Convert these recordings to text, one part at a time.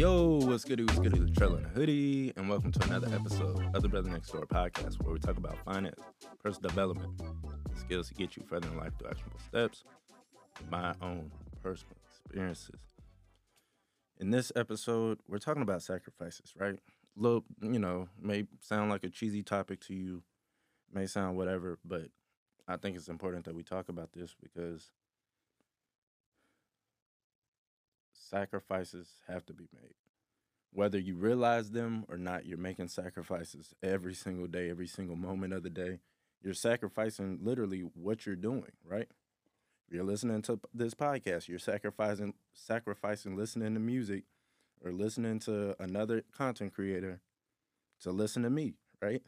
Yo, what's good? What's good? It's Trell in a hoodie, and welcome to another episode of the Brother Next Door podcast, where we talk about finance, personal development, skills to get you further in life through actionable steps, my own personal experiences. In this episode, we're talking about sacrifices, right? Look, you know, may sound like a cheesy topic to you, may sound whatever, but I think it's important that we talk about this because sacrifices have to be made. Whether you realize them or not, you're making sacrifices every single day, every single moment of the day. You're sacrificing literally what you're doing, right? If you're listening to this podcast, you're sacrificing sacrificing listening to music or listening to another content creator to listen to me, right?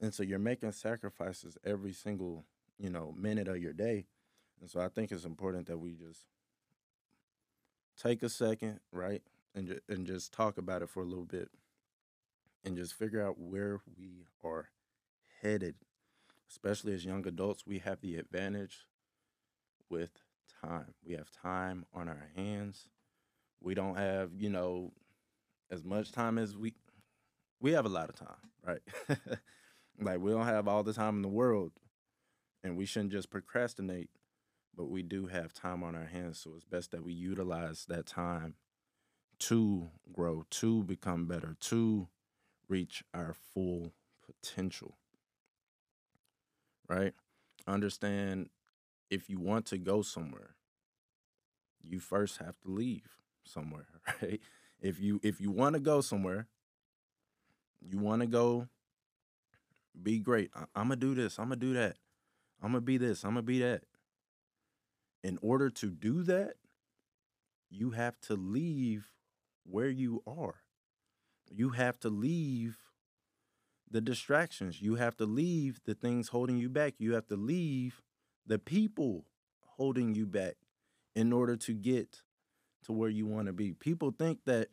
And so you're making sacrifices every single, you know, minute of your day. And so I think it's important that we just take a second, right, and ju- and just talk about it for a little bit, and just figure out where we are headed. Especially as young adults, we have the advantage with time. We have time on our hands. We don't have, you know, as much time as we we have a lot of time, right? like we don't have all the time in the world, and we shouldn't just procrastinate but we do have time on our hands. So it's best that we utilize that time to grow, to become better, to reach our full potential. Right? Understand if you want to go somewhere, you first have to leave somewhere, right? If you if you want to go somewhere, you want to go be great. I'm gonna do this. I'm gonna do that. I'm gonna be this. I'm gonna be that in order to do that, you have to leave where you are. You have to leave the distractions. You have to leave the things holding you back. You have to leave the people holding you back in order to get to where you want to be. People think that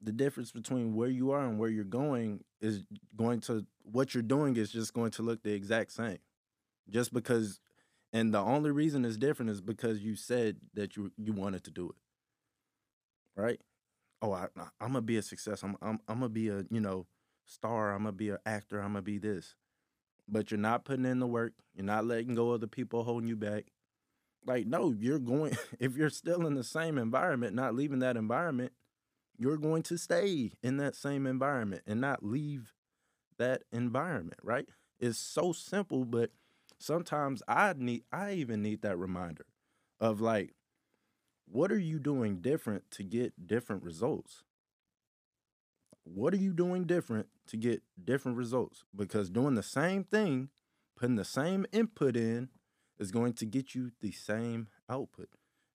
the difference between where you are and where you're going is going to what you're doing is just going to look the exact same. Just because and the only reason it's different is because you said that you you wanted to do it. Right? Oh, I, I'm gonna be a success. I'm, I'm I'm gonna be a you know star. I'm gonna be an actor. I'm gonna be this. But you're not putting in the work. You're not letting go of the people holding you back. Like no, you're going. If you're still in the same environment, not leaving that environment, you're going to stay in that same environment and not leave that environment. Right? It's so simple, but sometimes I need I even need that reminder of like what are you doing different to get different results? What are you doing different to get different results? Because doing the same thing, putting the same input in is going to get you the same output.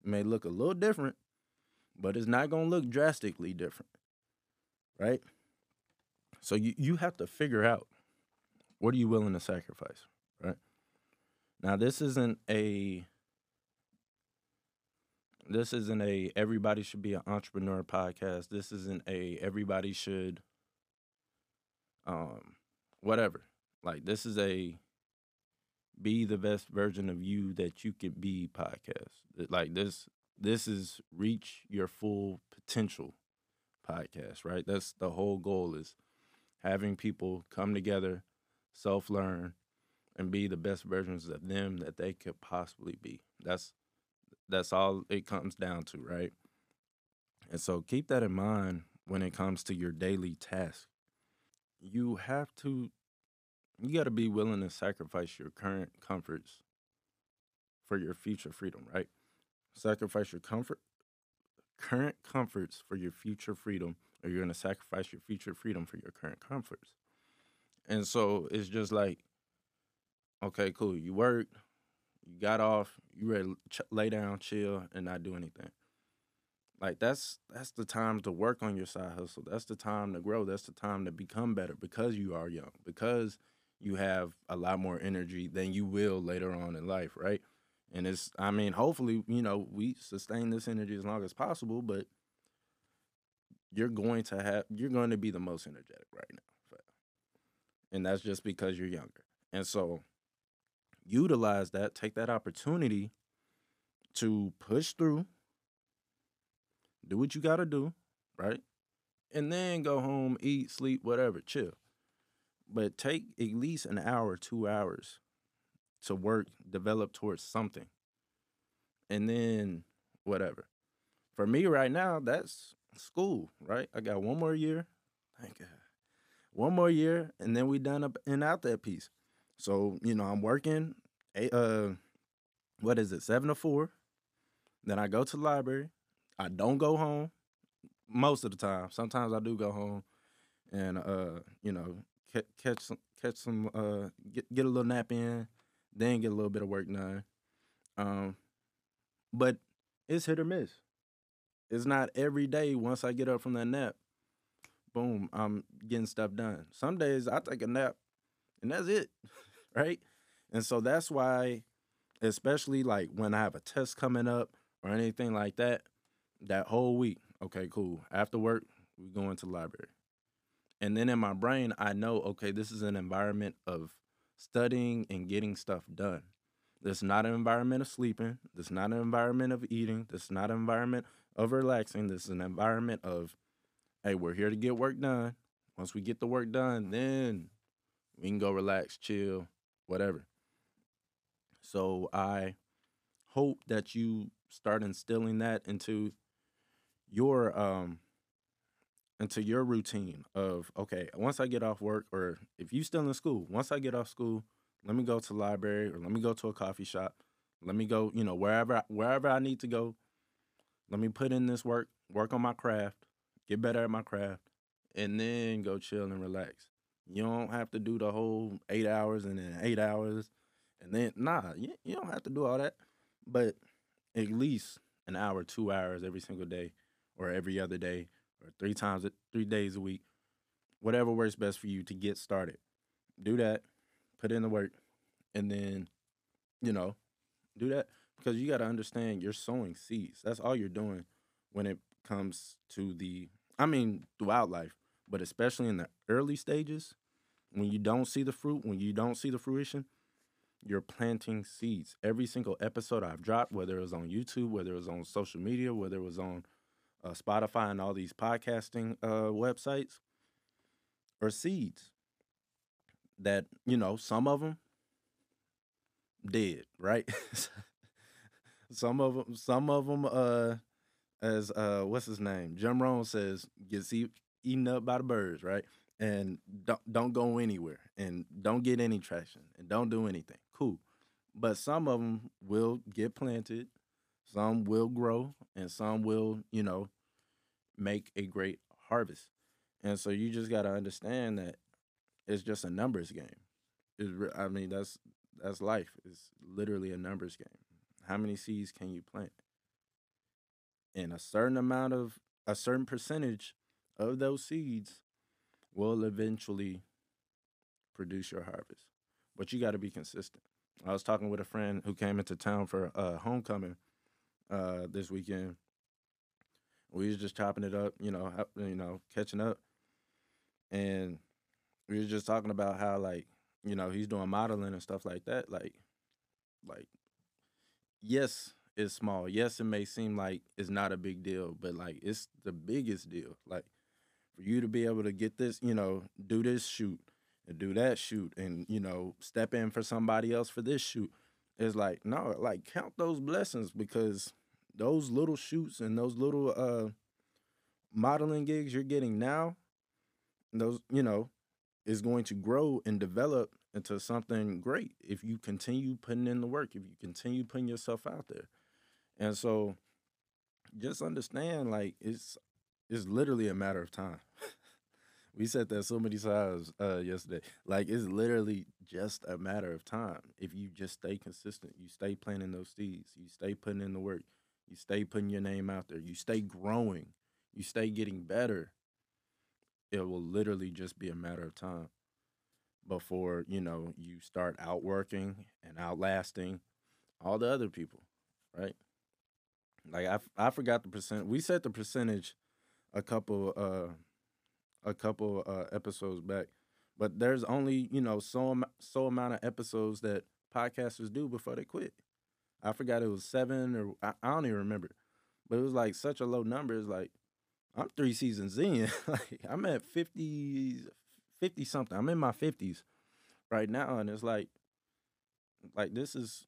It may look a little different, but it's not going to look drastically different. Right? So you, you have to figure out what are you willing to sacrifice? Now this isn't a this isn't a everybody should be an entrepreneur podcast. This isn't a everybody should um whatever. Like this is a be the best version of you that you could be podcast. Like this this is reach your full potential podcast, right? That's the whole goal is having people come together, self-learn, and be the best versions of them that they could possibly be. That's that's all it comes down to, right? And so keep that in mind when it comes to your daily task. You have to you got to be willing to sacrifice your current comforts for your future freedom, right? Sacrifice your comfort current comforts for your future freedom or you're going to sacrifice your future freedom for your current comforts. And so it's just like okay, cool. You worked, you got off, you ready to ch- lay down, chill, and not do anything. Like that's that's the time to work on your side hustle. That's the time to grow. That's the time to become better because you are young. Because you have a lot more energy than you will later on in life, right? And it's I mean, hopefully, you know, we sustain this energy as long as possible, but you're going to have you're going to be the most energetic right now. And that's just because you're younger. And so utilize that, take that opportunity to push through, do what you got to do, right? and then go home, eat, sleep, whatever, chill. But take at least an hour, two hours to work, develop towards something. And then whatever. For me right now, that's school, right? I got one more year. Thank God. One more year, and then we done up and out that piece. So, you know, I'm working uh what is it, seven to four. Then I go to the library. I don't go home most of the time. Sometimes I do go home and uh, you know, catch, catch some catch some uh get get a little nap in, then get a little bit of work done. Um but it's hit or miss. It's not every day once I get up from that nap, boom, I'm getting stuff done. Some days I take a nap and that's it. right? And so that's why especially like when I have a test coming up or anything like that, that whole week, okay, cool. After work, we go into the library. And then in my brain, I know, okay, this is an environment of studying and getting stuff done. This is not an environment of sleeping. This is not an environment of eating. This is not an environment of relaxing. This is an environment of, hey, we're here to get work done. Once we get the work done, then we can go relax, chill, whatever. So I hope that you start instilling that into your um into your routine of okay once i get off work or if you still in school once i get off school let me go to the library or let me go to a coffee shop let me go you know wherever wherever i need to go let me put in this work work on my craft get better at my craft and then go chill and relax. You don't have to do the whole eight hours and then eight hours and then nah you, you don't have to do all that. But at least an hour two hours every single day or every other day or three times three days a week whatever works best for you to get started. Do that put in the work and then you know do that. Because you got to understand you're sowing seeds. That's all you're doing when it comes to the i mean throughout life but especially in the early stages when you don't see the fruit when you don't see the fruition you're planting seeds every single episode i've dropped whether it was on youtube whether it was on social media whether it was on uh, Spotify and all these podcasting uh, websites are seeds that you know some of them dead, right? some of them, some of them, uh, as uh, what's his name? Jim Rohn says, gets eat, eaten up by the birds, right? And don't don't go anywhere, and don't get any traction, and don't do anything. But some of them will get planted some will grow and some will, you know, make a great harvest. And so you just got to understand that it's just a numbers game. It's, I mean, that's that's life. It's literally a numbers game. How many seeds can you plant? And a certain amount of a certain percentage of those seeds will eventually produce your harvest. But you got to be consistent. I was talking with a friend who came into town for uh, homecoming uh, this weekend. We was just chopping it up, you know, you know, catching up, and we was just talking about how like you know he's doing modeling and stuff like that. Like, like, yes, it's small. Yes, it may seem like it's not a big deal, but like it's the biggest deal. Like for you to be able to get this, you know, do this shoot and do that shoot, and you know, step in for somebody else for this shoot. it's like no, like count those blessings because those little shoots and those little uh modeling gigs you're getting now, those, you know, is going to grow and develop into something great if you continue putting in the work, if you continue putting yourself out there. And so just understand like it's it's literally a matter of time. we said that so many times uh, yesterday. Like it's literally just a matter of time. If you just stay consistent, you stay planting those seeds, you stay putting in the work, you stay putting your name out there. You stay growing. You stay getting better. It will literally just be a matter of time before, you know, you start outworking and outlasting all the other people, right? Like I, I forgot the percent. We set the percentage a couple uh a couple uh episodes back. But there's only, you know, so so amount of episodes that podcasters do before they quit. I forgot it was seven or I, I don't even remember, but it was like such a low number. It's like I'm three seasons in. like I'm at 50, 50 something. I'm in my 50s right now. And it's like, like this is,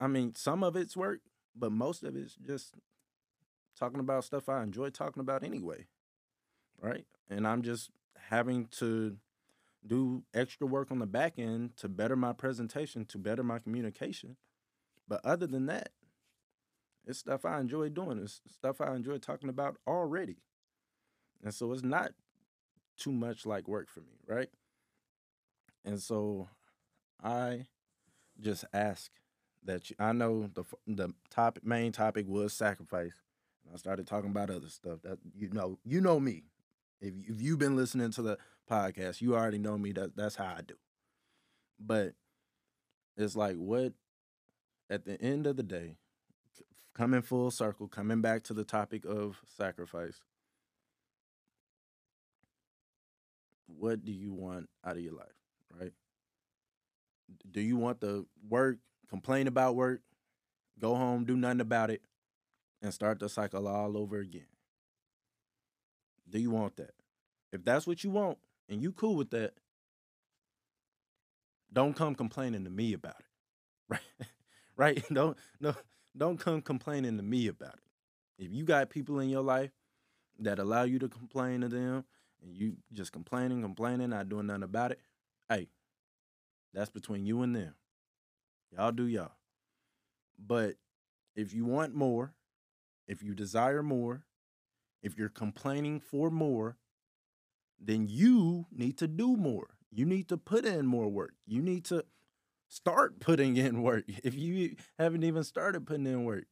I mean, some of it's work, but most of it's just talking about stuff I enjoy talking about anyway. Right. And I'm just having to do extra work on the back end to better my presentation, to better my communication. But other than that, it's stuff I enjoy doing. It's stuff I enjoy talking about already. And so it's not too much like work for me, right? And so I just ask that you, I know the the topic main topic was sacrifice. And I started talking about other stuff that you know, you know me. If if you've been listening to the podcast, you already know me that that's how I do. But it's like what at the end of the day, coming full circle, coming back to the topic of sacrifice. What do you want out of your life, right? Do you want the work, complain about work, go home, do nothing about it, and start the cycle all over again? Do you want that? If that's what you want and you cool with that, don't come complaining to me about it. Right? right? Don't no don't come complaining to me about it. If you got people in your life that allow you to complain to them and you just complaining, complaining, not doing nothing about it, hey, that's between you and them. Y'all do y'all. But if you want more, if you desire more, if you're complaining for more, then you need to do more. You need to put in more work. You need to start putting in work if you haven't even started putting in work.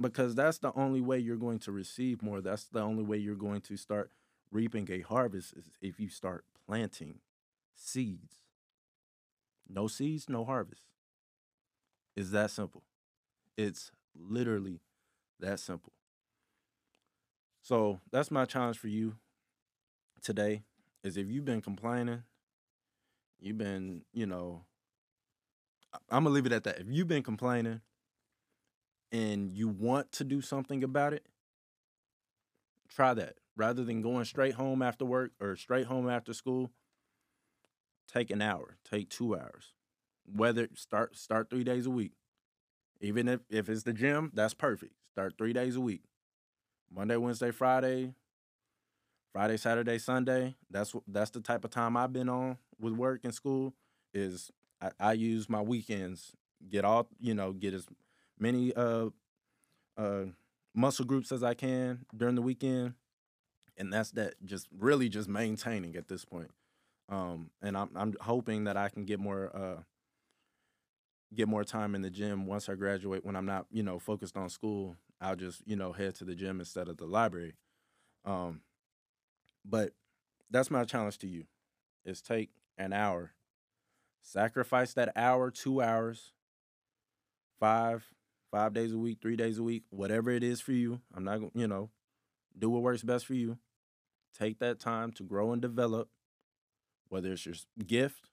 Because that's the only way you're going to receive more. That's the only way you're going to start reaping a harvest is if you start planting seeds. No seeds no harvest. It's that simple. It's literally that simple so that's my challenge for you today is if you've been complaining you've been you know I'm gonna leave it at that. If you've been complaining and you want to do something about it, try that. Rather than going straight home after work or straight home after school, take an hour, take two hours. Whether start start three days a week. Even if, if it's the gym, that's perfect. Start three days a week. Monday, Wednesday, Friday, Friday, Saturday, Sunday. That's that's the type of time I've been on with work and school. Is I, I use my weekends get all you know get as many uh uh muscle groups as I can during the weekend, and that's that. Just really just maintaining at this point. Um, and I'm I'm hoping that I can get more uh get more time in the gym once I graduate. When I'm not you know focused on school, I'll just you know head to the gym instead of the library. Um, but that's my challenge to you: is take an hour Sacrifice that hour, two hours, five, five days a week, three days a week, whatever it is for you. I'm not, going you know, do what works best for you. Take that time to grow and develop, whether it's your gift,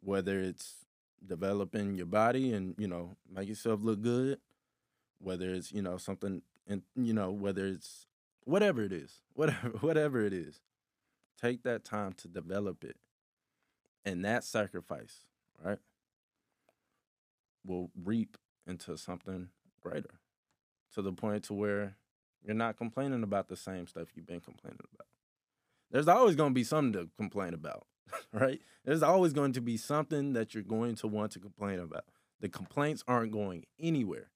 whether it's developing your body and, you know, make yourself look good, whether it's, you know, something, and, you know, whether it's whatever it is, whatever, whatever it is. Take that time to develop it and that sacrifice, right, will reap into something greater to the point to where you're not complaining about the same stuff you've been complaining about. There's always going to be something to complain about, right? There's always going to be something that you're going to want to complain about. The complaints aren't going anywhere.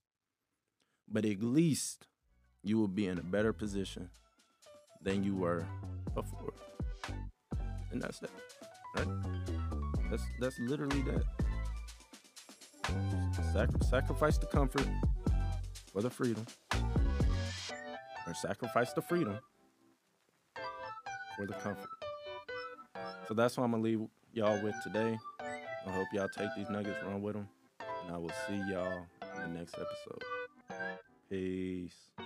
But at least you will be in a better position than you were before. And that's that. Right? That's that's literally that. Sac- sacrifice the comfort for the freedom, or sacrifice the freedom for the comfort. So that's what I'm gonna leave y'all with today. I hope y'all take these nuggets, run with them, and I will see y'all in the next episode. Peace.